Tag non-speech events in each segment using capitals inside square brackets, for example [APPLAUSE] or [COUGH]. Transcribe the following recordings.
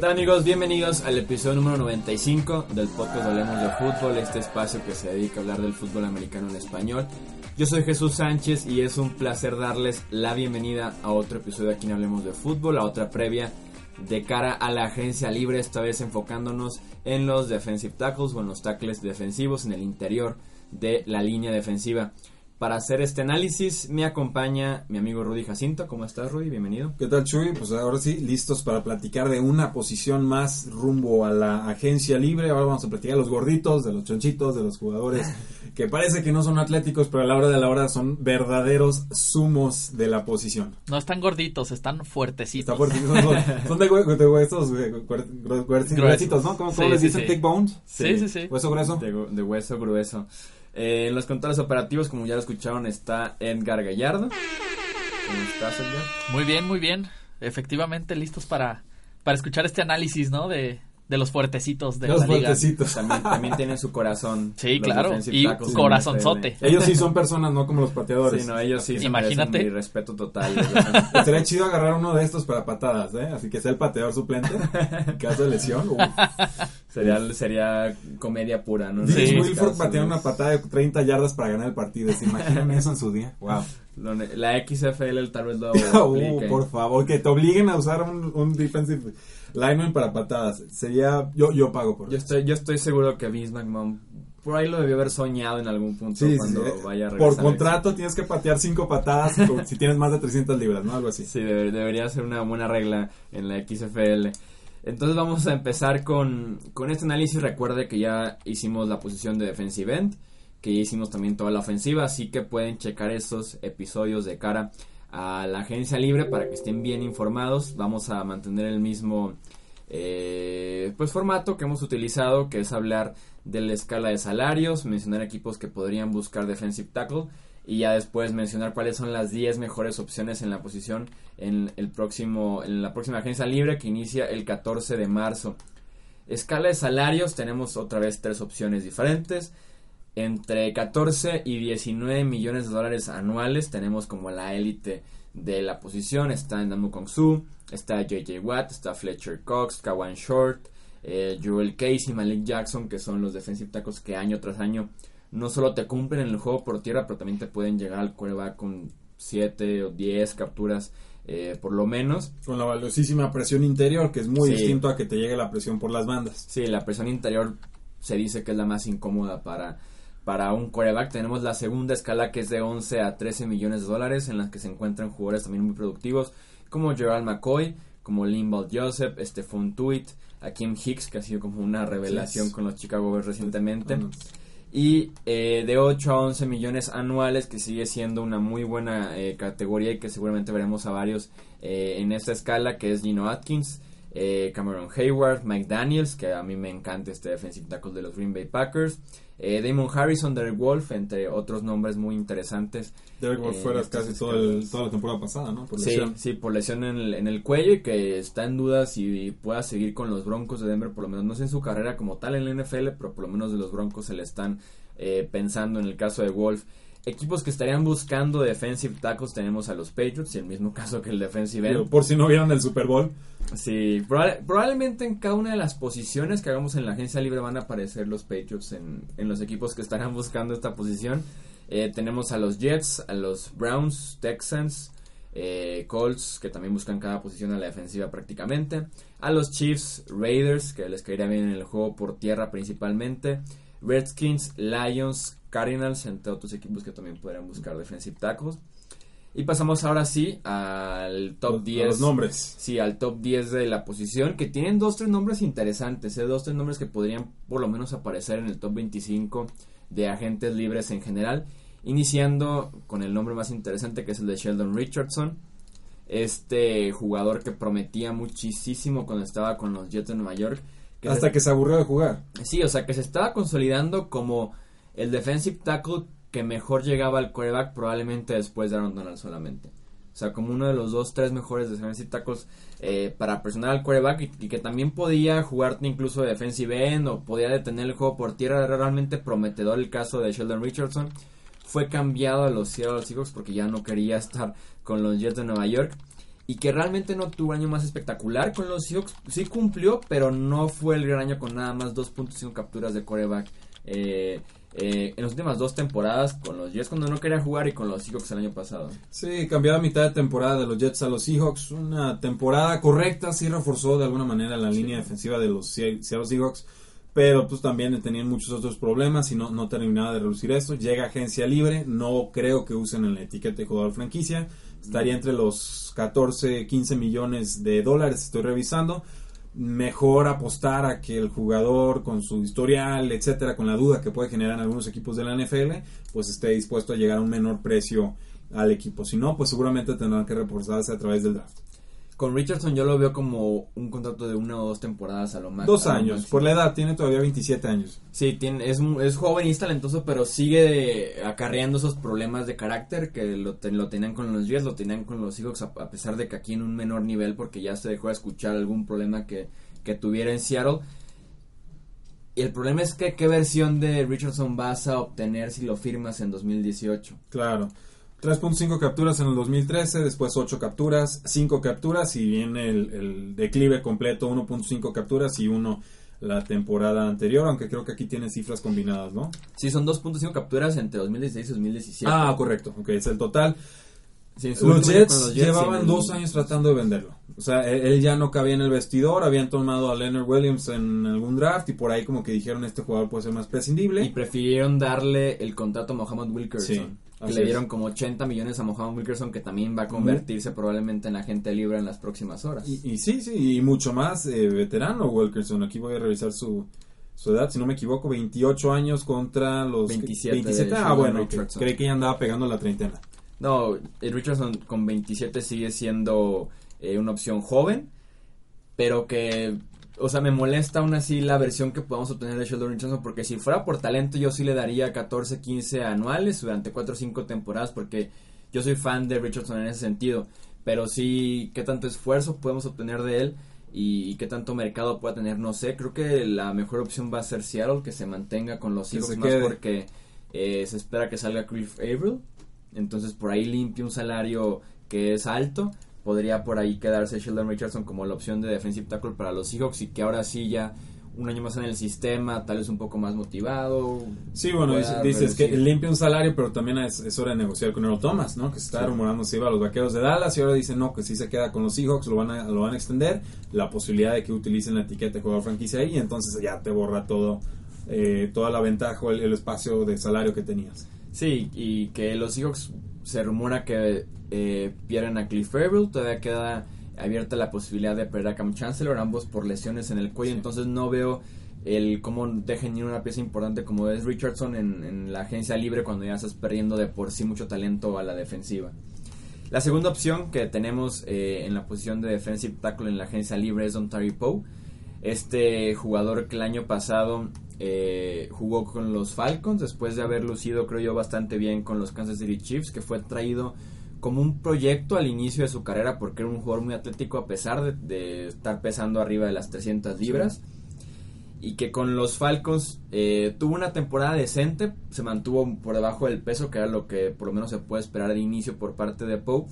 Tal amigos? Bienvenidos al episodio número 95 del podcast Hablemos de Fútbol, este espacio que se dedica a hablar del fútbol americano en español. Yo soy Jesús Sánchez y es un placer darles la bienvenida a otro episodio aquí en Hablemos de Fútbol, a otra previa de cara a la agencia libre, esta vez enfocándonos en los defensive tackles o en los tackles defensivos en el interior de la línea defensiva. Para hacer este análisis me acompaña mi amigo Rudy Jacinto. ¿Cómo estás, Rudy? Bienvenido. ¿Qué tal, Chuy? Pues ahora sí, listos para platicar de una posición más rumbo a la agencia libre. Ahora vamos a platicar de los gorditos, de los chonchitos, de los jugadores [LAUGHS] que parece que no son atléticos, pero a la hora de la hora son verdaderos sumos de la posición. No están gorditos, están fuertecitos. Está fuertecitos, son, [LAUGHS] son de, hue- de huesos gruesitos, ¿no? ¿Cómo, cómo Sí, les sí, dicen? sí. Thick bones. Sí, sí, sí. Hueso grueso. De, de hueso grueso. Eh, en los controles operativos, como ya lo escucharon, está Edgar Gallardo. ¿Cómo estás, Edgar? Muy bien, muy bien. Efectivamente, listos para, para escuchar este análisis, ¿no? De, de los fuertecitos de Los la liga. fuertecitos. También, también [LAUGHS] tienen su corazón. Sí, los claro. Y en corazonzote. Ellos sí son personas, no como los pateadores. Sí, no, ellos sí. Imagínate. Mi respeto total. [LAUGHS] Estaría chido agarrar uno de estos para patadas, ¿eh? Así que sea el pateador suplente. En caso de lesión. uf. Sería, sería comedia pura, ¿no? Sí. Wilford pateó una patada de 30 yardas para ganar el partido. ¿Se imaginan [LAUGHS] eso en su día? Wow. La XFL tal vez lo [LAUGHS] Uh, por favor, que te obliguen a usar un, un defensive lineman para patadas. Sería. Yo, yo pago por Yo eso. estoy, yo estoy seguro que Vince McMahon por ahí lo debió haber soñado en algún punto Sí, cuando sí. vaya a Por contrato tienes que patear 5 patadas [LAUGHS] si tienes más de 300 libras, ¿no? Algo así. Sí, debe- debería ser una buena regla en la XFL. Entonces vamos a empezar con, con este análisis. Recuerde que ya hicimos la posición de defensive end, que ya hicimos también toda la ofensiva, así que pueden checar estos episodios de cara a la agencia libre para que estén bien informados. Vamos a mantener el mismo eh, pues formato que hemos utilizado, que es hablar de la escala de salarios, mencionar equipos que podrían buscar defensive tackle y ya después mencionar cuáles son las 10 mejores opciones en la posición en el próximo en la próxima agencia libre que inicia el 14 de marzo. Escala de salarios tenemos otra vez tres opciones diferentes. Entre 14 y 19 millones de dólares anuales tenemos como la élite de la posición. Está Ndamu Kong Su, está JJ Watt, está Fletcher Cox, Kawan Short, eh, Joel Casey, Malik Jackson, que son los defensive tackles que año tras año no solo te cumplen en el juego por tierra, pero también te pueden llegar al quarterback con 7 o 10 capturas eh, por lo menos. Con la valiosísima presión interior, que es muy Sí. distinto a que te llegue la presión por las bandas. Sí, la presión interior se dice que es la más incómoda para, para un quarterback. Tenemos la segunda escala que es de 11 a 13 millones de dólares, en las que se encuentran jugadores también muy productivos, como Gerald McCoy, como Limbal Joseph, Stephon Tuitt, Akeem Hicks, que ha sido como una revelación Sí. con los Chicago Bears recientemente. Y eh, de 8 a 11 millones anuales, que sigue siendo una muy buena eh, categoría y que seguramente veremos a varios eh, en esta escala, que es Gino Atkins, eh, Cameron Hayward, Mike Daniels, que a mí me encanta este defensive tackle de los Green Bay Packers, eh, Damon Harrison, Derek Wolf, entre otros nombres muy interesantes. Derek Wolf Eh, fuera casi todo el- escalas. toda la temporada pasada, ¿no? Por Sí, lesión. sí, por lesión en el, en el cuello y que está en duda si pueda seguir con los Broncos de Denver, por lo menos no sé en su carrera como tal en la NFL, pero por lo menos de los Broncos se le están eh, pensando en el caso de Wolf. Equipos que estarían buscando defensive tackles tenemos a los Patriots y el mismo caso que el defensive end. por si no vieron el Super Bowl. Sí, proba- probablemente en cada una de las posiciones que hagamos en la agencia libre van a aparecer los Patriots en, en los equipos que estarán [LAUGHS] buscando esta posición. Eh, tenemos a los Jets, a los Browns, Texans, eh, Colts, que también buscan cada posición a la defensiva prácticamente. A los Chiefs, Raiders, que les caería bien en el juego por tierra principalmente. Redskins, Lions, Cardinals, entre otros equipos que también podrían buscar defensive tackles. Y pasamos ahora sí al top Los- 10. Los nombres. Sí, al top 10 de la posición, que tienen dos, tres nombres interesantes, ¿eh? dos, tres nombres que podrían por lo menos aparecer en el top 25 de agentes libres en general. Iniciando con el nombre más interesante que es el de Sheldon Richardson. Este jugador que prometía muchísimo cuando estaba con los Jets de Nueva York. Que Hasta que se aburrió de jugar. Sí, o sea que se estaba consolidando como el defensive tackle que mejor llegaba al quarterback probablemente después de Aaron Donald solamente. O sea, como uno de los dos, tres mejores defensive tackles eh, para presionar al quarterback y, que también podía jugarte incluso de defensive end o podía detener el juego por tierra. Era realmente prometedor el caso de Sheldon Richardson. Fue cambiado a los Seattle Seahawks porque ya no quería estar con los Jets de Nueva York. Y que realmente no tuvo año más espectacular con los Seahawks. Sí cumplió, pero no fue el gran año con nada más 2.5 capturas de quarterback. Eh, eh, en las últimas dos temporadas con los Jets cuando no quería jugar y con los Seahawks el año pasado. Sí, cambió a mitad de temporada de los Jets a los Seahawks. Una temporada correcta, sí reforzó de alguna manera la línea defensiva de los Seattle Seahawks. Pero pues también tenían muchos otros problemas y no, no terminaba de reducir esto. Llega agencia libre, no creo que usen en la etiqueta de jugador franquicia. Estaría entre los 14, 15 millones de dólares, estoy revisando mejor apostar a que el jugador con su historial, etcétera, con la duda que puede generar en algunos equipos de la NFL, pues esté dispuesto a llegar a un menor precio al equipo. Si no, pues seguramente tendrán que reforzarse a través del draft. Con Richardson yo lo veo como un contrato de una o dos temporadas a lo más. Dos años, por la edad, tiene todavía 27 años. Sí, tiene, es, es joven y es talentoso, pero sigue acarreando esos problemas de carácter que lo, lo tenían con los Jets, lo tenían con los Seahawks, a, pesar de que aquí en un menor nivel, porque ya se dejó de escuchar algún problema que, que tuviera en Seattle. Y el problema es que qué versión de Richardson vas a obtener si lo firmas en 2018. Claro. 3.5 capturas en el 2013, después 8 capturas, 5 capturas y viene el, declive completo, 1.5 capturas y 1 la temporada anterior, aunque creo que aquí tiene cifras combinadas, ¿no? Sí, son 2.5 capturas entre 2016 y 2017. Ah, correcto, ok, es el total. los, Jets llevaban dos años tratando de venderlo. O sea, él, ya no cabía en el vestidor, habían tomado a Leonard Williams en algún draft y por ahí como que dijeron este jugador puede ser más prescindible. Y prefirieron darle el contrato a Mohamed Wilkerson que le dieron como 80 millones a Mohamed Wilkerson, que también va a convertirse probablemente en agente libre en las próximas horas. Y, sí, sí, y mucho más eh, veterano Wilkerson. Aquí voy a revisar su, su edad, si no me equivoco, 28 años contra los 27. 27 ah, bueno, creí que ya andaba pegando la treintena. No, Richardson con 27 sigue siendo eh, una opción joven, pero que o sea, me molesta aún así la versión que podemos obtener de Sheldon Richardson, porque si fuera por talento yo sí le daría 14, 15 anuales durante 4 o 5 temporadas, porque yo soy fan de Richardson en ese sentido, pero sí, qué tanto esfuerzo podemos obtener de él y, qué tanto mercado pueda tener, no sé, creo que la mejor opción va a ser Seattle, que se mantenga con los hijos más porque eh, se espera que salga Cliff Averill, entonces por ahí limpia un salario que es alto podría por ahí quedarse Sheldon Richardson como la opción de defensive tackle para los Seahawks y que ahora sí ya un año más en el sistema, tal vez un poco más motivado. Sí, bueno, dices que limpia un salario, pero también es, hora de negociar con Earl Thomas, ¿no? Que se está rumorando si iba a los vaqueros de Dallas y ahora dicen no, que si se queda con los Seahawks, lo van a, lo van a extender. La posibilidad de que utilicen la etiqueta de jugador franquicia ahí y entonces ya te borra todo, eh, toda la ventaja o el espacio de salario que tenías. Sí, y que los Seahawks se rumora que eh, pierden a Cliff Farrell, todavía queda abierta la posibilidad de perder a Cam Chancellor, ambos por lesiones en el cuello, entonces no veo el cómo dejen ir una pieza importante como es Richardson en, la agencia libre cuando ya estás perdiendo de por sí mucho talento a la defensiva. La segunda opción que tenemos eh, en la posición de defensive tackle en la agencia libre es Don Terry Poe. Este jugador que el año pasado eh, jugó con los Falcons después de haber lucido creo yo bastante bien con los Kansas City Chiefs que fue traído como un proyecto al inicio de su carrera porque era un jugador muy atlético a pesar de, estar pesando arriba de las 300 libras. Y que con los Falcons eh, tuvo una temporada decente, se mantuvo por debajo del peso, que era lo que por lo menos se puede esperar de inicio por parte de Poe.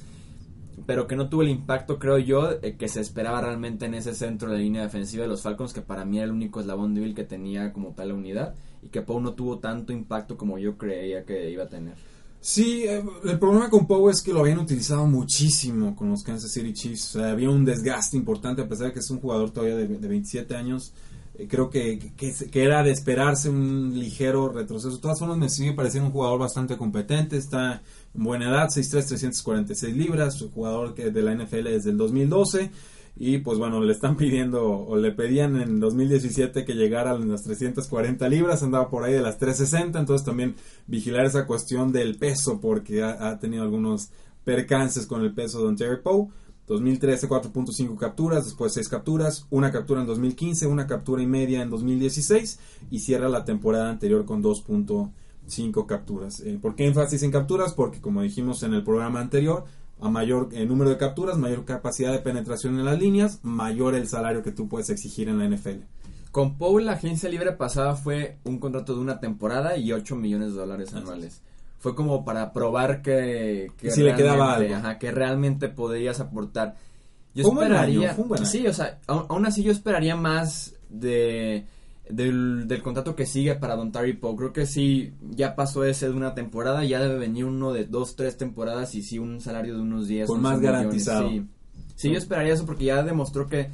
Pero que no tuvo el impacto, creo yo, eh, que se esperaba realmente en ese centro de línea defensiva de los Falcons, que para mí era el único eslabón débil que tenía como tal la unidad. Y que Poe no tuvo tanto impacto como yo creía que iba a tener. Sí, eh, el problema con Poe es que lo habían utilizado muchísimo con los Kansas City Chiefs. había un desgaste importante, a pesar de que es un jugador todavía de, 27 años. Eh, creo que, que, era de esperarse un ligero retroceso. De todas formas, me sigue pareciendo un jugador bastante competente. Está buena edad, 6'3, 346 libras. Jugador que de la NFL desde el 2012 Y pues bueno, le están pidiendo o le pedían en 2017 que llegara a las 340 libras, andaba por ahí de las 360, entonces también vigilar esa cuestión del peso porque ha, ha tenido algunos percances con el peso de Ontario Poe. 2013 4.5 capturas, después 6 capturas, una captura en 2015, una captura y media en 2016 y cierra la temporada anterior con 2.5 capturas. Eh, ¿Por qué énfasis en capturas? Porque como dijimos en el programa anterior, a mayor eh, número de capturas, mayor capacidad de penetración en las líneas, mayor el salario que tú puedes exigir en la NFL. Con Paul la agencia libre pasada fue un contrato de una temporada y 8 millones de dólares anuales fue como para probar que, que si le quedaba algo. Ajá, que realmente podrías aportar. Yo esperaría, sí, o sea, aún, así yo esperaría más de del, del contrato que sigue para Don Terry Poe. Creo que sí, ya pasó ese de una temporada, ya debe venir uno de dos, tres temporadas y sí un salario de unos 10. Con más garantizado. Sí. sí, yo esperaría eso porque ya demostró que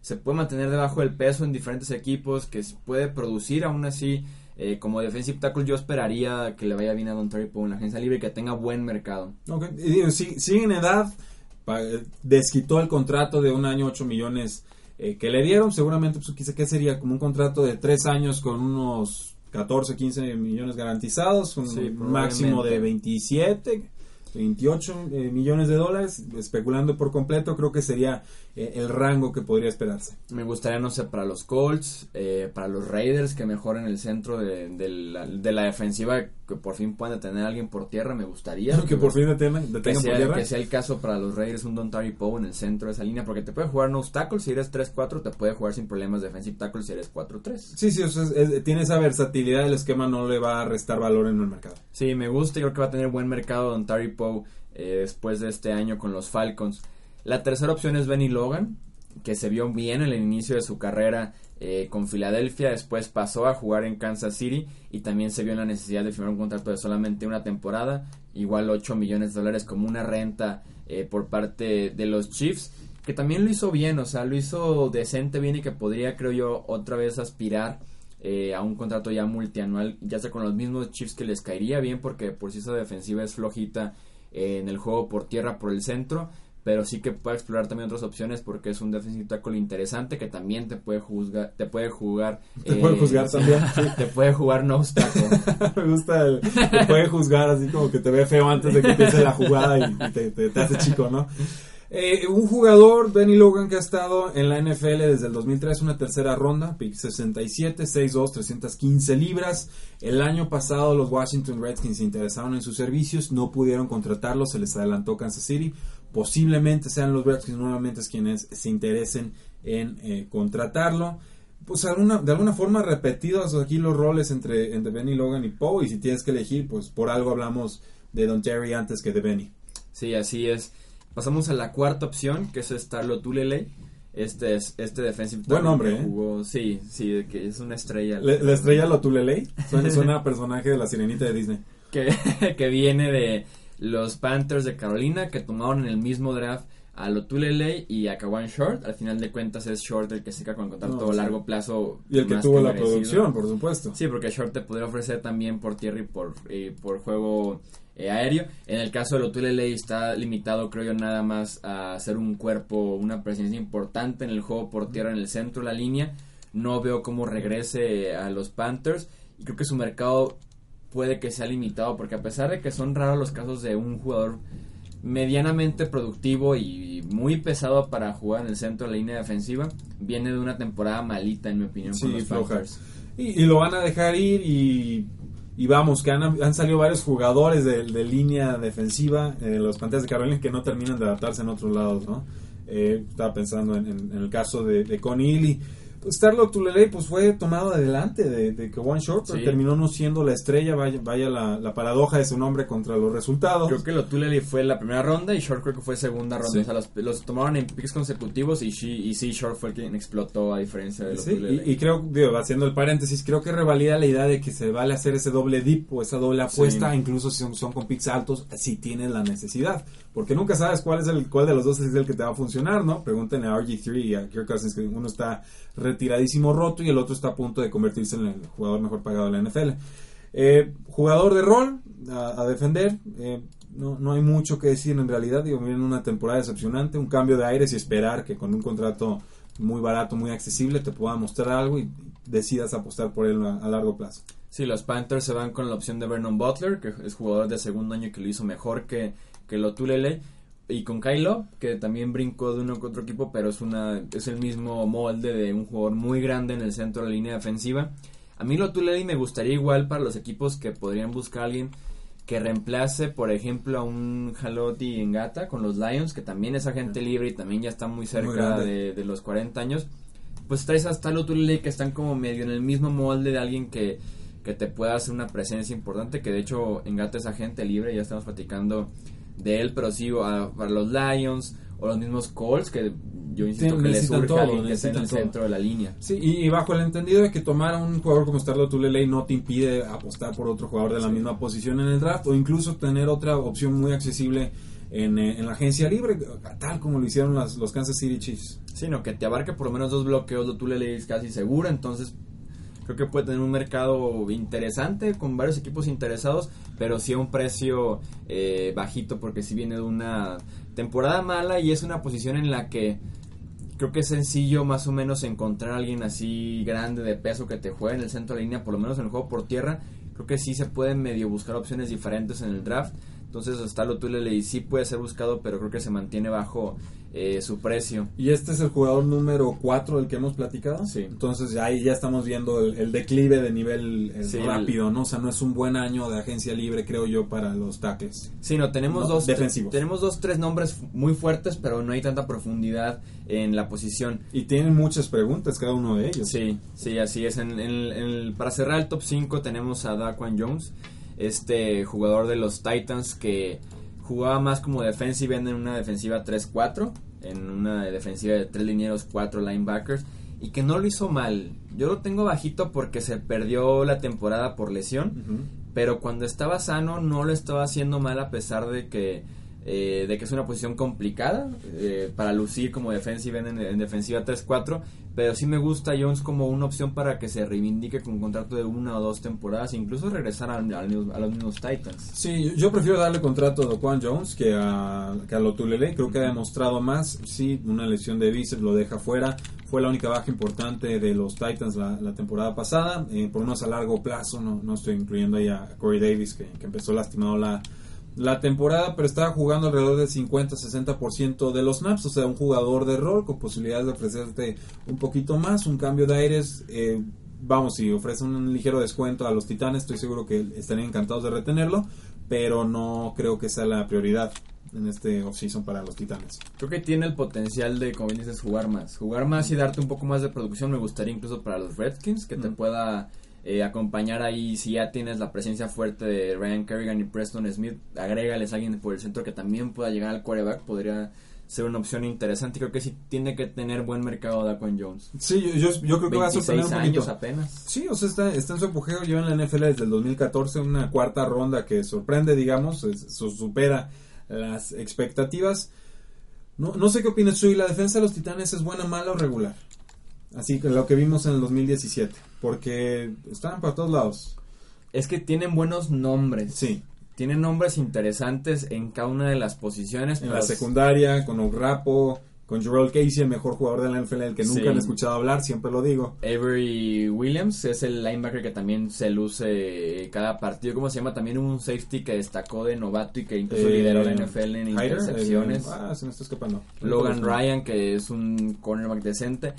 se puede mantener debajo del peso en diferentes equipos, que se puede producir aún así eh, como defensive tackle yo esperaría que le vaya bien a Don Terry Poe en la agencia libre y que tenga buen mercado. Ok, sí, sigue en edad, desquitó el contrato de un año 8 millones eh, que le dieron, seguramente pues quizá que sería como un contrato de 3 años con unos 14, 15 millones garantizados, un máximo de 27 28 eh, millones de dólares, especulando por completo, creo que sería eh, el rango que podría esperarse. Me gustaría, no sé, para los Colts, eh, para los Raiders que mejoren el centro de, la, de, la, defensiva, que por fin puedan detener a alguien por tierra, me gustaría. [LAUGHS] que por fin detengan, por tierra. Que sea el caso para los Raiders, un Don Tari Poe en el centro de esa línea, porque te puede jugar no tackle si eres 3-4, te puede jugar sin problemas defensive tackle si eres 4-3. Sí, sí, tiene esa versatilidad, el esquema no le va a restar valor en el mercado. Sí, me gusta, yo creo que va a tener buen mercado Don Tari eh, después de este año con los Falcons. La tercera opción es Benny Logan, que se vio bien en el inicio de su carrera eh, con Filadelfia, después pasó a jugar en Kansas City y también se vio en la necesidad de firmar un contrato de solamente una temporada, igual 8 millones de dólares como una renta eh, por parte de los Chiefs, que también lo hizo bien, o sea, lo hizo decente bien y que podría, creo yo, otra vez aspirar a un contrato ya multianual, ya sea con los mismos Chiefs que les caería bien porque por si esa defensiva es flojita en el juego por tierra por el centro pero sí que puede explorar también otras opciones porque es un defensive tackle interesante que también te puede juzgar te puede jugar [LAUGHS] te puede juzgar eh, [LAUGHS] también te puede jugar no tackle [LAUGHS] me gusta el te puede juzgar así como que te ve feo antes de que empiece la jugada y, te, te, hace chico no eh, un jugador, Benny Logan, que ha estado en la NFL desde el 2003, una tercera ronda, pick 67, 6'2, 315 libras. El año pasado los Washington Redskins se interesaron en sus servicios, no pudieron contratarlo, se les adelantó Kansas City. Posiblemente sean los Redskins nuevamente quienes se interesen en eh, contratarlo. Pues alguna, de alguna forma repetidos aquí los roles entre, entre Benny Logan y Poe. Y si tienes que elegir, pues por algo hablamos de Don Terry antes que de Benny. Sí, así es. Pasamos a la cuarta opción, que es Starlo Tulele. Este es este defensive Buen nombre, ¿eh? sí, sí, que es una estrella. la estrella Lotulelei [LAUGHS] suena, suena personaje de la sirenita de Disney. Que, [LAUGHS] que viene de los Panthers de Carolina, que tomaron en el mismo draft a Lotulele y a Kawan Short. Al final de cuentas es Short el que se queda con contrato a largo plazo. Y el que tuvo la producción, por supuesto. Sí, porque Short te podría ofrecer también por tierra y por, por juego eh, aéreo. En el caso de Lotulele está limitado, creo yo, nada más a ser un cuerpo, una presencia importante en el juego por tierra en el centro de la línea. No veo cómo regrese a los Panthers. Y creo que su mercado puede que sea limitado, porque a pesar de que son raros los casos de un jugador medianamente productivo y muy pesado para jugar en el centro de la línea defensiva, viene de una temporada malita, en mi opinión, con los Y, lo van a dejar ir y, vamos, que han, salido varios jugadores de, línea defensiva en eh, los Panteras de Carolina que no terminan de adaptarse en otros lados, ¿no? Eh, estaba pensando en, el caso de, de Connie Starlock Tulele pues fue tomado adelante de, de que One Short, pero terminó no siendo la estrella, vaya, vaya la, paradoja de su nombre contra los resultados. Creo que lo Tulele fue la primera ronda y Short creo que fue segunda ronda. O sea, los, tomaron en picks consecutivos y, y sí, Short fue quien explotó a diferencia de los sí, y, creo, digo, haciendo el paréntesis, creo que revalida la idea de que se vale hacer ese doble dip o esa doble apuesta, incluso si son, son con picks altos, si tienen la necesidad porque nunca sabes cuál es el cuál de los dos es el que te va a funcionar, ¿no? Pregúntenle a RG3 y a Kirk Cousins que uno está retiradísimo roto y el otro está a punto de convertirse en el jugador mejor pagado de la NFL. Eh, jugador de rol a, defender, eh, no, no hay mucho que decir en realidad. Digo, viene una temporada decepcionante, un cambio de aires y esperar que con un contrato muy barato, muy accesible, te pueda mostrar algo y decidas apostar por él a, largo plazo. Sí, los Panthers se van con la opción de Vernon Butler, que es jugador de segundo año que lo hizo mejor que, que Lotulele. Y con Kylo, que también brincó de uno que otro equipo, pero es una es el mismo molde de un jugador muy grande en el centro de la línea defensiva. A mí Lotulele me gustaría igual para los equipos que podrían buscar a alguien que reemplace, por ejemplo, a un Jalotti en Gata con los Lions, que también es agente libre y también ya está muy cerca de, de los 40 años. Pues traes hasta Lotulele que están como medio en el mismo molde de alguien que, que te pueda hacer una presencia importante, que de hecho en Gata es agente libre, ya estamos platicando de él, pero sí a- para los Lions o los mismos Colts, que yo insisto Sí, que les surge todo, alguien que esté en el todo. centro de la línea. Sí, y, y bajo el entendido de que tomar a un jugador como Starlo Tulele no te impide apostar por otro jugador de la misma posición en el draft o incluso tener otra opción muy accesible en, eh, en la agencia libre, tal como lo hicieron las- los Kansas City Chiefs. Sino que te abarque por lo menos dos bloqueos, lo tú le lees casi seguro, entonces creo que puede tener un mercado interesante con varios equipos interesados, pero sí a un precio eh, bajito porque si viene de una temporada mala y es una posición en la que creo que es sencillo más o menos encontrar a alguien así grande de peso que te juegue en el centro de la línea, por lo menos en el juego por tierra, creo que sí se pueden medio buscar opciones diferentes en el draft. Entonces hasta lo y sí puede ser buscado, pero creo que se mantiene bajo eh, su precio. Y este es el jugador número 4 del que hemos platicado. Sí. Entonces ahí ya estamos viendo el, el declive de nivel eh, Sí, rápido, ¿no? O sea, no es un buen año de agencia libre, creo yo, para los tackles. Sí, no, tenemos No, dos defensivos. tenemos dos tres nombres muy fuertes, pero no hay tanta profundidad en la posición. Y tienen muchas preguntas cada uno de ellos. Sí, sí, así es. En, en- en- para cerrar el top 5 tenemos a Daquan Jones, este jugador de los Titans que jugaba más como defensive end en una defensiva 3-4, en una defensiva de tres linieros, cuatro linebackers, y que no lo hizo mal. Yo lo tengo bajito porque se perdió la temporada por lesión, pero cuando estaba sano no lo estaba haciendo mal a pesar de que eh, de que es una posición complicada eh, para lucir como defensive end en, en defensiva 3-4 pero sí me gusta Jones como una opción para que se reivindique con un contrato de una o dos temporadas incluso regresar al- al- a, los mismos Titans Sí, yo- prefiero darle contrato a Daquan Jones que a, que a Lotulele. Creo que ha demostrado más. Sí, una lesión de bíceps lo deja fuera. Fue la única baja importante de los Titans la, la temporada pasada. Eh, por unos a largo plazo, no, no estoy incluyendo ahí a Corey Davis, que, que empezó lastimado la, la temporada, pero estaba jugando alrededor del 50-60% de los snaps. O sea, un jugador de rol con posibilidades de ofrecerte un poquito más, un cambio de aires. eh, vamos, si ofrece un ligero descuento a los Titanes, estoy seguro que estarían encantados de retenerlo, pero no creo que sea la prioridad en este offseason para los Titanes. creo que tiene el potencial de como bien dices jugar más jugar más y darte un poco más de producción me gustaría incluso para los Redskins que te pueda eh, acompañar ahí si ya tienes la presencia fuerte de Ryan Kerrigan y Preston Smith agrégales a alguien por el centro que también pueda llegar al quarterback podría ser una opción interesante creo que sí tiene que tener buen mercado Daquan Jones Sí, yo, yo, yo creo que va a sorprender 26 un años poquito. apenas Sí, o sea, está, está en su apogeo. Lleva en la NFL desde el 2014 una cuarta ronda que sorprende, digamos, es- supera las expectativas. No, no sé qué opinas tú. ¿Y la defensa de los Titanes es buena, mala o regular? Así que lo que vimos en el 2017. Porque estaban para todos lados. es que tienen buenos nombres Sí, tienen nombres interesantes en cada una de las posiciones en pero la secundaria, con Ograpo, con Jarrell Casey, el mejor jugador de la NFL, el que nunca Sí. han escuchado hablar, siempre lo digo. Avery Williams es el linebacker que también se luce cada partido. ¿Cómo se llama? También un safety que destacó de novato y que incluso Eh, lideró la NFL en Hyder, intercepciones. eh, ah, se me está escapando. Logan Ryan, que es un cornerback decente.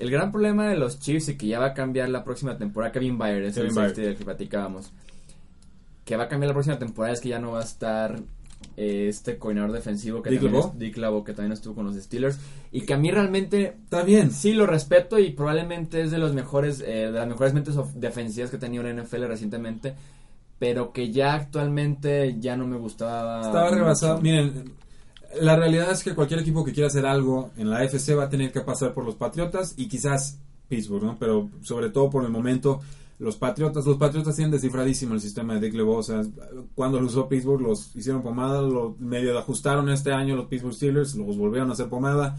El gran problema de los Chiefs y que ya va a cambiar la próxima temporada, Kevin Byard es Kevin el safety del que platicábamos. Que va a cambiar la próxima temporada es que ya no va a estar eh, este coordinador defensivo que Dick también es- Dick que también estuvo con los Steelers. Y que a mí realmente bien. Sí, lo respeto y probablemente es de los mejores, eh, de las mejores mentes of- defensivas que ha tenido la NFL recientemente, pero que ya actualmente ya no me gustaba. Estaba rebasado. Miren, la realidad es que cualquier equipo que quiera hacer algo en la AFC va a tener que pasar por los Patriotas y quizás Pittsburgh, ¿no? Pero sobre todo por el momento, los Patriotas, los Patriotas tienen descifradísimo el sistema de Dick LeBeau. O sea, cuando lo usó Pittsburgh, los hicieron pomada, lo medio ajustaron este año los Pittsburgh Steelers, los volvieron a hacer pomada.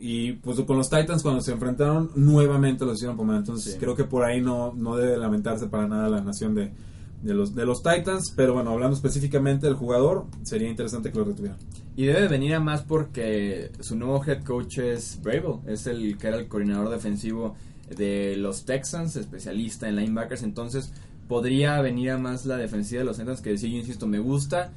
Y pues con los Titans cuando se enfrentaron nuevamente los hicieron pomada. Entonces Sí. creo que por ahí no, no debe lamentarse para nada la nación de, de los, de los Titans, pero bueno, hablando específicamente del jugador, sería interesante que lo retuvieran. Y debe venir a más porque su nuevo head coach es Bravo, es el que era el coordinador defensivo de los Texans, especialista en linebackers, entonces podría venir a más la defensiva de los Titans que decir, yo insisto, me gusta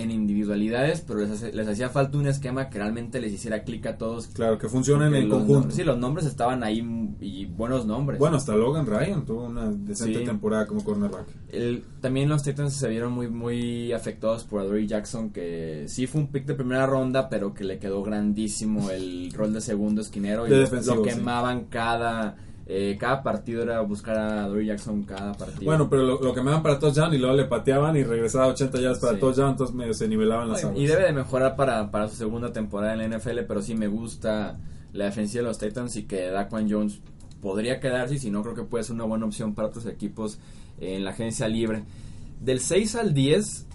en individualidades, pero les, hace- les hacía falta un esquema que realmente les hiciera clic a todos. Claro, que funcionen en conjunto. nombres- sí, los nombres estaban ahí y buenos nombres. Bueno, hasta Logan Ryan tuvo una decente Sí. temporada como cornerback. El- también los Titans se vieron muy muy afectados por Adoree Jackson, que sí fue un pick de primera ronda, pero que le quedó grandísimo el rol de segundo esquinero y De lo- lo sí. quemaban cada eh, cada partido era buscar a Adoree Jackson cada partido. Bueno, pero lo, lo que me daban para touchdown y luego le pateaban y regresaba a 80 yardas para Sí. touchdown, entonces medio se nivelaban las aguas. y debe de mejorar para, para su segunda temporada en la NFL, pero sí me gusta la defensiva de los Titans y que Daquan Jones podría quedarse y si no creo que puede ser una buena opción para otros equipos en la agencia libre. Del 6 al 10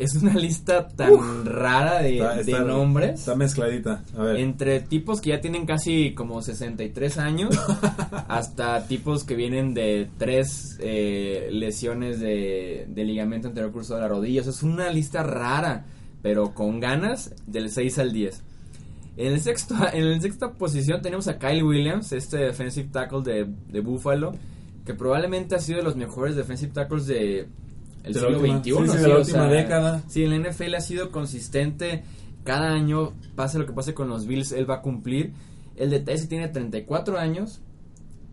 es una lista tan rara de, Está- de nombres. Está mezcladita. A ver. Entre tipos que ya tienen casi como 63 años [LAUGHS] hasta tipos que vienen de tres eh, lesiones de, de ligamento anterior cruzado de la rodilla. O sea, es una lista rara, pero con ganas del 6 al 10. En el sexto, [LAUGHS] en la sexta posición tenemos a Kyle Williams, este defensive tackle de, de Buffalo, que probablemente ha sido de los mejores defensive tackles de el De siglo última- XXI. sí, sí, de la o última sea, década. Sí, en la NFL ha sido consistente. Cada año, pase lo que pase con los Bills, él va a cumplir. El de Tennessee tiene 34 años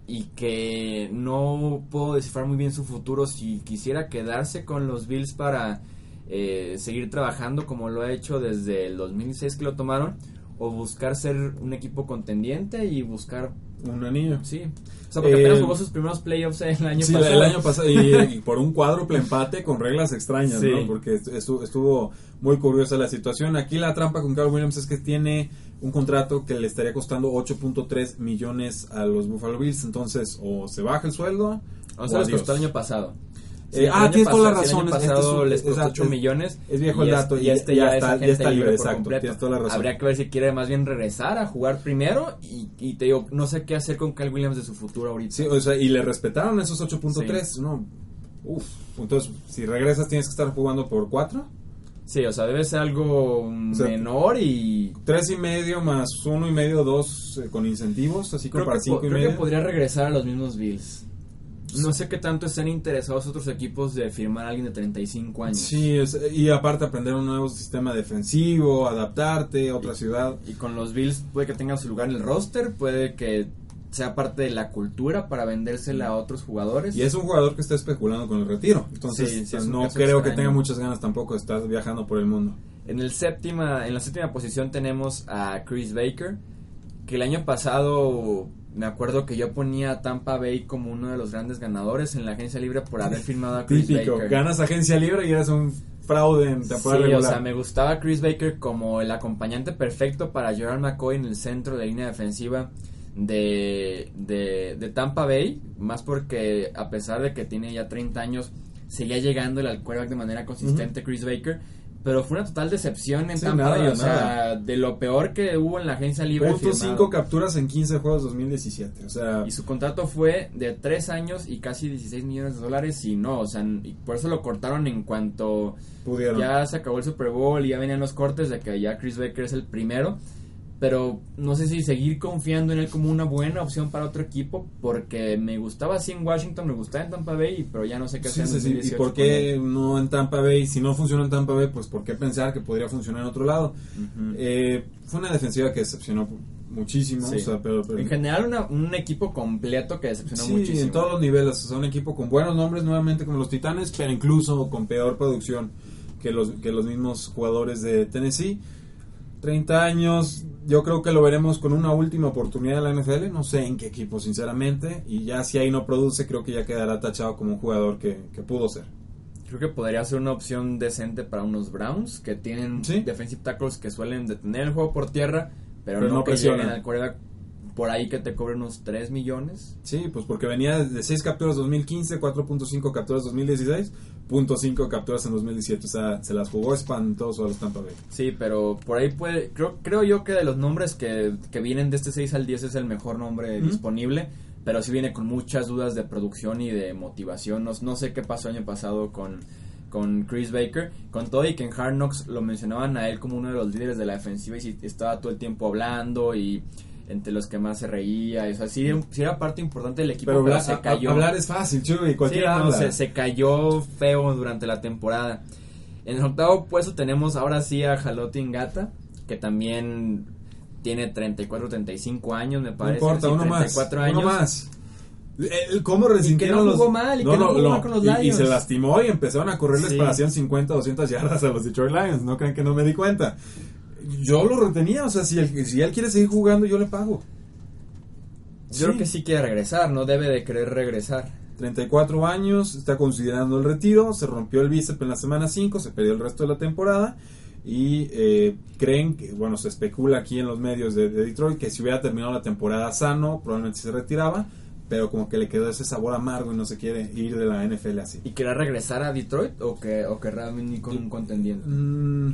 y que no puedo descifrar muy bien su futuro si quisiera quedarse con los Bills para eh, seguir trabajando como lo ha hecho desde el 2006 que lo tomaron o buscar ser un equipo contendiente y buscar Un anillo. sí o sea porque Eh, apenas jugó sus primeros playoffs el año sí, pasado el año pasado y, y por un cuádruple empate con reglas extrañas, Sí. ¿no? Porque estu- estuvo muy curiosa la situación. Aquí la trampa con Carl Williams es que tiene un contrato que le estaría costando 8.3 millones a los Buffalo Bills, entonces o se baja el sueldo o sea les costó el año pasado Eh, ah, tienes toda la sí, razón, El año pasado es- les costó exacto, 8 es- millones. es viejo el dato, y este ya ya, es está- ya agente está libre, exacto, tienes toda la razón. Habría que ver si quiere más bien regresar a jugar primero. Y, y te digo, no sé qué hacer con Kyle Williams de su futuro ahorita. Sí, o sea, y le respetaron esos 8.3, ¿no? Uf, entonces si regresas tienes que estar jugando por 4. Sí, o sea, debe ser algo sea, menor y. Tres y medio más uno y medio, dos eh, con incentivos, así como para cinco y creo que podría regresar a los mismos Bills. No sé qué tanto estén interesados otros equipos de firmar a alguien de 35 años. Sí, es- y aparte aprender un nuevo sistema defensivo, adaptarte a otra ciudad. Y con los Bills puede que tenga su lugar en el roster, puede que sea parte de la cultura para vendérsela a otros jugadores. Y es un jugador que está especulando con el retiro. Entonces, Sí, sí, no creo que tenga muchas ganas tampoco de estar viajando por el mundo. En el séptima, en la séptima posición tenemos a Chris Baker, que el año pasado me acuerdo que yo ponía a Tampa Bay como uno de los grandes ganadores en la agencia libre por haber firmado a Chris Típico, Baker. ganas agencia libre y eres un fraude en Sí, temporada o regular. sea, me gustaba Chris Baker como el acompañante perfecto para Gerald McCoy en el centro de línea defensiva de, de, de Tampa Bay, más porque a pesar de que tiene ya 30 años, seguía llegando al quarterback de manera consistente Chris Baker, pero fue una total decepción en Sí, Tampa nada, Bay, o sea, de lo peor que hubo en la agencia libre. Punto firmado. 5 capturas en 15 juegos 2017. O sea, Y su contrato fue de 3 años y casi 16 millones de dólares y no, o sea, y por eso lo cortaron en cuanto pudieron. ya se acabó el Super Bowl y ya venían los cortes de que ya Chris Baker es el primero. Pero no sé si seguir confiando en él como una buena opción para otro equipo. Porque me gustaba así en Washington, me gustaba en Tampa Bay, pero ya no sé qué Sí, hacer. sí, en sí. ¿Y 2018 por qué no en Tampa Bay? Si no funciona en Tampa Bay, pues ¿por qué pensar que podría funcionar en otro lado? Eh, fue una defensiva que decepcionó muchísimo. Sí. o sea, pero, pero- En general, una- un equipo completo que decepcionó sí, muchísimo. en todos los niveles. O sea, un equipo con buenos nombres nuevamente como los Titanes, pero incluso con peor producción que los, que los mismos jugadores de Tennessee. 30 años, yo creo que lo veremos con una última oportunidad en la NFL, no sé en qué equipo sinceramente, y ya si ahí no produce creo que ya quedará tachado como un jugador que, que pudo ser. Creo que podría ser una opción decente para unos Browns que tienen Sí. defensive tackles que suelen detener el juego por tierra, pero, Pero no, no que presionan. lleguen al quarterback por ahí que te cobren unos 3 millones. Sí, pues porque venía de 6 capturas 2015, 4.5 capturas 2016, .5 capturas en 2017, o sea, se las jugó espantoso a los Tampa Bay. Sí, pero por ahí puede. Creo, creo yo que de los nombres que, que vienen de este 6 al 10 es el mejor nombre disponible. pero sí viene con muchas dudas de producción y de motivación. No, no sé qué pasó el año pasado con, con Chris Baker, con todo y que en Hard Knocks lo mencionaban a él como uno de los líderes de la defensiva y estaba todo el tiempo hablando y entre los que más se reía, eso así sí, era parte importante del equipo, pero, se cayó. hablar es fácil, Chuy, cualquiera se, se, cayó feo durante la temporada. En el octavo puesto tenemos ahora sí a Jalotin Gata, que también tiene 34, 35 años, me parece. No importa, uno más. Años. Uno más. ¿Cómo resintieron y que no jugó mal y que no, jugó con los Lions. Y, se lastimó y empezaron a correrles para 50, 200 yardas a los Detroit Lions. No creen que no me di cuenta. Yo lo retenía, o sea, si él, si él quiere seguir jugando, yo le pago. Yo creo que sí quiere regresar, no debe de querer regresar. 34 años, está considerando el retiro, se rompió el bíceps en la semana 5, se perdió el resto de la temporada y eh, creen que, bueno, se especula aquí en los medios de, Detroit que si hubiera terminado la temporada sano, probablemente se retiraba, pero como que le quedó ese sabor amargo y no se quiere ir de la NFL así. ¿Y quiere regresar a Detroit o que o querrá venir con un contendiente? Mm,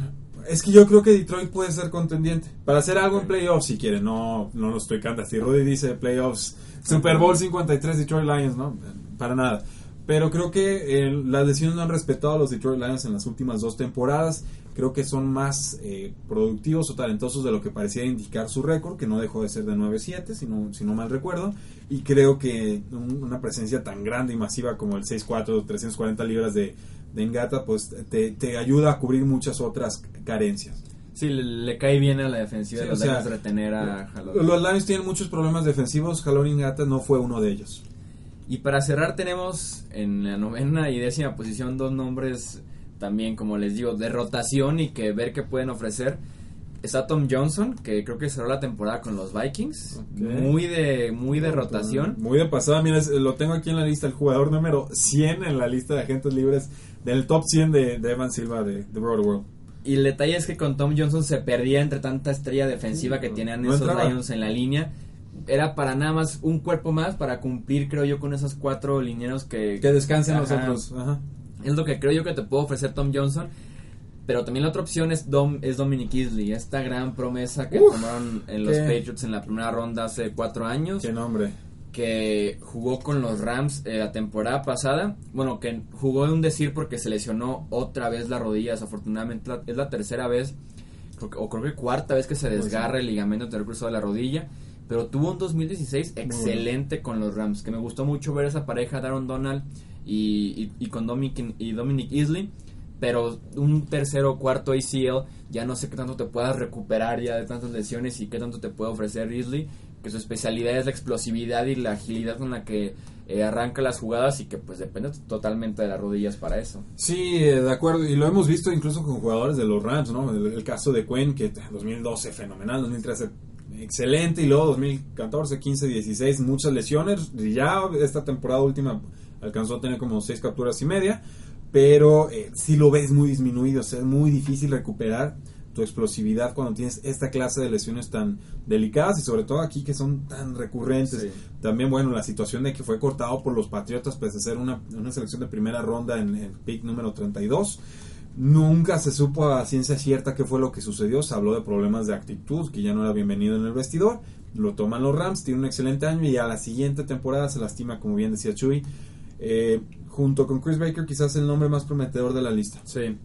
es que yo creo que Detroit puede ser contendiente para hacer algo en playoffs si quiere, no, no lo estoy cantando. Si Rudy dice playoffs, Super Bowl 53 Detroit Lions, ¿no? Para nada. Pero creo que eh, las lesiones no han respetado a los Detroit Lions en las últimas dos temporadas creo que son más eh, productivos o talentosos de lo que parecía indicar su récord, que no dejó de ser de 9-7, si no, si no mal recuerdo, y creo que una presencia tan grande y masiva como el 6-4, 340 libras de, de Engata, pues te, te, ayuda a cubrir muchas otras carencias. Sí, le, cae bien a la defensiva de los Lions retener a Jalón. Los Lions tienen muchos problemas defensivos, Jalón Engata no fue uno de ellos. Y para cerrar tenemos en la novena y décima posición dos nombres también, como les digo, de rotación y que ver qué pueden ofrecer. Está Tom Johnson, que creo que cerró la temporada con los Vikings. Muy de muy de rotación. Muy de pasada. Mira, lo tengo aquí en la lista. El jugador número 100 en la lista de agentes libres del top 100 de, Evan Silva de, The Broad World. Y el detalle es que con Tom Johnson se perdía entre tanta estrella defensiva que tenían esos Lions en la línea. Era para nada más un cuerpo más para cumplir, creo yo, con esos cuatro linieros que... Que descansen los otros. Ajá. Es lo que creo yo que te puedo ofrecer Tom Johnson. Pero también la otra opción es, Dom, es Dominic Easley, esta gran promesa que tomaron en los Patriots en la primera ronda hace cuatro años. ¿Qué nombre? Que jugó con los Rams eh, la temporada pasada. Bueno, que jugó de un decir porque se lesionó otra vez la rodilla. Desafortunadamente es la tercera vez, o creo que cuarta vez que se pues desgarra el ligamento anterior cruzado de la rodilla. Pero tuvo un 2016 excelente con los Rams. Que me gustó mucho ver esa pareja, Daron Donald y, y, con Dominic, y Dominic Easley. Pero un tercero o cuarto ACL, ya no sé qué tanto te puedas recuperar ya de tantas lesiones y qué tanto te puede ofrecer Easley. Que su especialidad es la explosividad y la agilidad con la que eh, arranca las jugadas y que pues depende totalmente de las rodillas para eso. Sí, eh, de acuerdo, y lo hemos visto incluso con jugadores de los Rams, ¿no? El, caso de Quinn, que 2012 fenomenal, 2013 excelente, y luego 2014, 15, 16 muchas lesiones, y ya esta temporada última alcanzó a tener como seis capturas y media, pero eh, si lo ves muy disminuido, o sea, es muy difícil recuperar tu explosividad cuando tienes esta clase de lesiones tan delicadas y sobre todo aquí que son tan recurrentes. También, bueno, la situación de que fue cortado por los Patriotas pese a ser una, una selección de primera ronda en el pick número 32. Nunca se supo a ciencia cierta qué fue lo que sucedió. Se habló de problemas de actitud, que ya no era bienvenido en el vestidor. Lo toman los Rams, tiene un excelente año y a la siguiente temporada se lastima, como bien decía Chuy, eh, junto con Chris Baker, quizás el nombre más prometedor de la lista. Sí.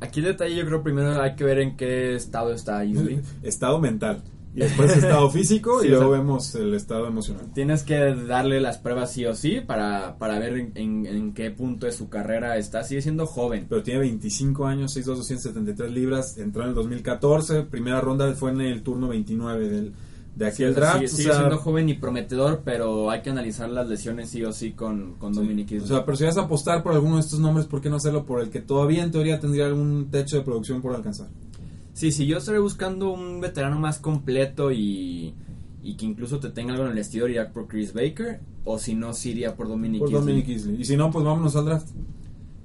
Aquí el detalle yo creo primero hay que ver en qué estado está Easley. [LAUGHS] estado mental. Y después estado físico [LAUGHS] y luego vemos el estado emocional. Tienes que darle las pruebas sí o sí para, para ver en, qué punto de su carrera está. Sigue siendo joven. Pero tiene 25 años, 6'2", 273 libras. Entró en el 2014. Primera ronda fue en el turno 29 del de aquí el draft. Sigue, siendo joven y prometedor, pero hay que analizar las lesiones sí o sí con, con Dominic O sea, pero si vas a apostar por alguno de estos nombres, ¿por qué no hacerlo por el que todavía en teoría tendría algún techo de producción por alcanzar? Sí, sí, yo estoy buscando un veterano más completo y, y que incluso te tenga algo en el vestidor, iría por Chris Baker, o si no, sí iría por Dominic por Dominic. Y si no, pues vámonos al draft.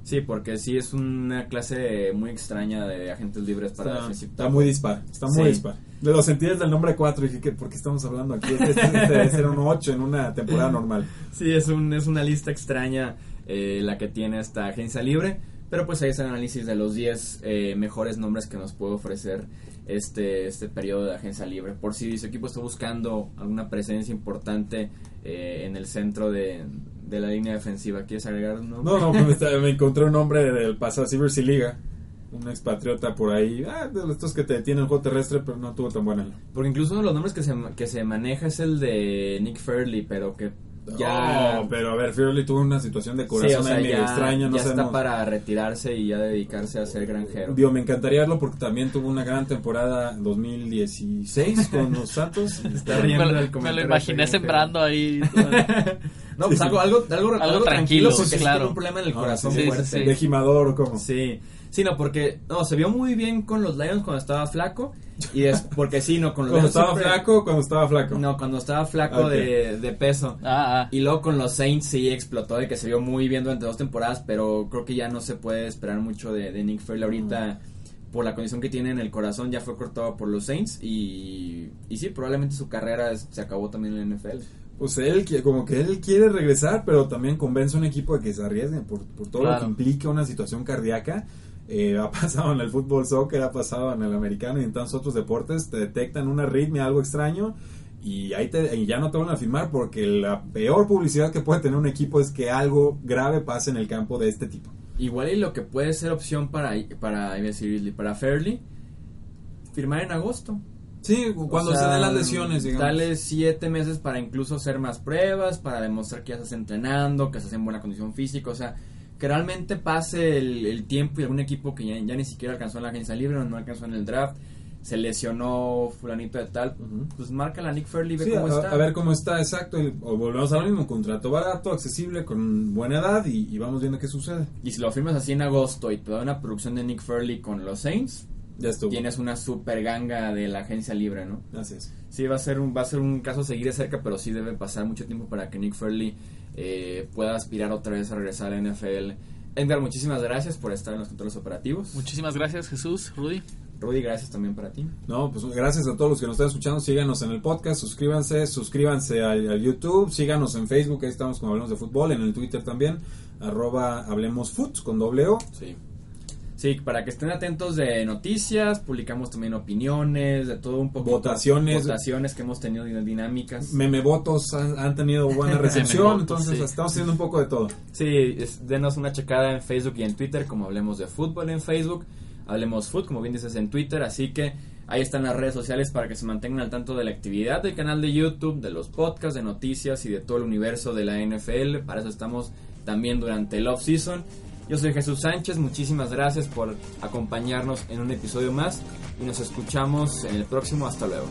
Sí, porque sí es una clase muy extraña de agentes libres para Está, está muy dispar, está muy dispar. De los sentidos del nombre 4 dije que ¿por qué estamos hablando aquí? Este, este debe ser un 8 en una temporada normal. [LAUGHS] Sí, es, un, es una lista extraña eh, la que tiene esta agencia libre, pero pues ahí es el análisis de los 10 eh, mejores nombres que nos puede ofrecer este, este periodo de agencia libre. Por si su equipo está buscando alguna presencia importante eh, en el centro de, de la línea defensiva. ¿Quieres agregar un nombre? No, no, me, [LAUGHS] está- me encontré un hombre del pasado Silver Liga, un expatriota por ahí, ah, de estos que te detienen el juego terrestre, pero no tuvo tan buena. Porque incluso uno de los nombres que se, que se maneja es el de Nick Fairley, pero que ya... Oh, pero a ver, Fairley tuvo una situación de Sí, corazón o sea, ahí medio ya, extraña, no ya está sabemos. para retirarse y ya dedicarse a ser granjero. Digo, me encantaría verlo porque también tuvo una gran temporada en 2016 con los Santos. [LAUGHS] Está Me, me lo imaginé sembrando ahí. [LAUGHS] No, pues algo, algo, algo, algo, tranquilo, tranquilo, porque sí claro. tiene un problema en el Ah, corazón fuerte. sí, sí. ¿De Jimador o cómo? Sí, sí, no, porque no, se vio muy bien con los Lions cuando estaba flaco y es porque sí, no, con los ¿Cuando Lions estaba siempre- flaco cuando estaba flaco? No, cuando estaba flaco de, de peso. Ah, ah. Y luego con los Saints sí explotó de que se vio muy bien durante dos temporadas, pero creo que ya no se puede esperar mucho de, de Nick Fairley ahorita por la condición que tiene en el corazón, ya fue cortado por los Saints y, y sí, probablemente su carrera es- se acabó también en la NFL. Pues él, como que él quiere regresar, pero también convence a un equipo de que se arriesgue por, por todo lo que implica una situación cardíaca. Eh, [LAUGHS] ha pasado en el fútbol soccer, ha pasado en el americano y en tantos otros deportes. Te detectan una arritmia, algo extraño, y ahí te, y ya no te van a firmar porque la peor publicidad que puede tener un equipo es que algo grave pase en el campo de este tipo. Igual y lo que puede ser opción para, para, para Fairley, firmar en agosto. Sí, cuando O sea, se den las lesiones, digamos. Dale siete meses para incluso hacer más pruebas, para demostrar que ya estás entrenando, que estás en buena condición física, o sea, que realmente pase el, el tiempo y algún equipo que ya, ya ni siquiera alcanzó en la agencia libre o no alcanzó en el draft, se lesionó fulanito de tal, pues marca la Nick Fairley, ve Sí, cómo a, está. a ver cómo está, exacto. o volvemos a lo mismo, contrato barato, accesible, con buena edad y, y vamos viendo qué sucede. Y si lo firmas así en agosto y te da una producción de Nick Fairley con los Saints, Ya estuvo. tienes una super ganga de la agencia libre, ¿no? Así es. Sí, va a ser un, va a ser un caso a seguir de cerca, pero sí debe pasar mucho tiempo para que Nick Fairley eh, pueda aspirar otra vez a regresar a la NFL. Edgar, muchísimas gracias por estar en los controles operativos. Muchísimas gracias, Jesús, Rudy. Rudy, gracias también para ti. No, pues gracias a todos los que nos están escuchando. Síganos en el podcast, suscríbanse, suscríbanse al, al YouTube, síganos en Facebook, ahí estamos como Hablemos de Fútbol, en el Twitter también, arroba Hablemos Foot con doble O. Sí. Sí, para que estén atentos de noticias, publicamos también opiniones, de todo un poco. Votaciones. Votaciones que hemos tenido dinámicas. Meme votos han, han tenido [LAUGHS] buena recepción, entonces sí. estamos haciendo un poco de todo. Sí, es- denos una checada en Facebook y en Twitter, como hablemos de fútbol en Facebook, hablemos foot, como bien dices en Twitter, así que ahí están las redes sociales para que se mantengan al tanto de la actividad del canal de YouTube, de los podcasts, de noticias y de todo el universo de la NFL. Para eso estamos también durante el off season. Yo soy Jesús Sánchez, muchísimas gracias por acompañarnos en un episodio más y nos escuchamos en el próximo. Hasta luego.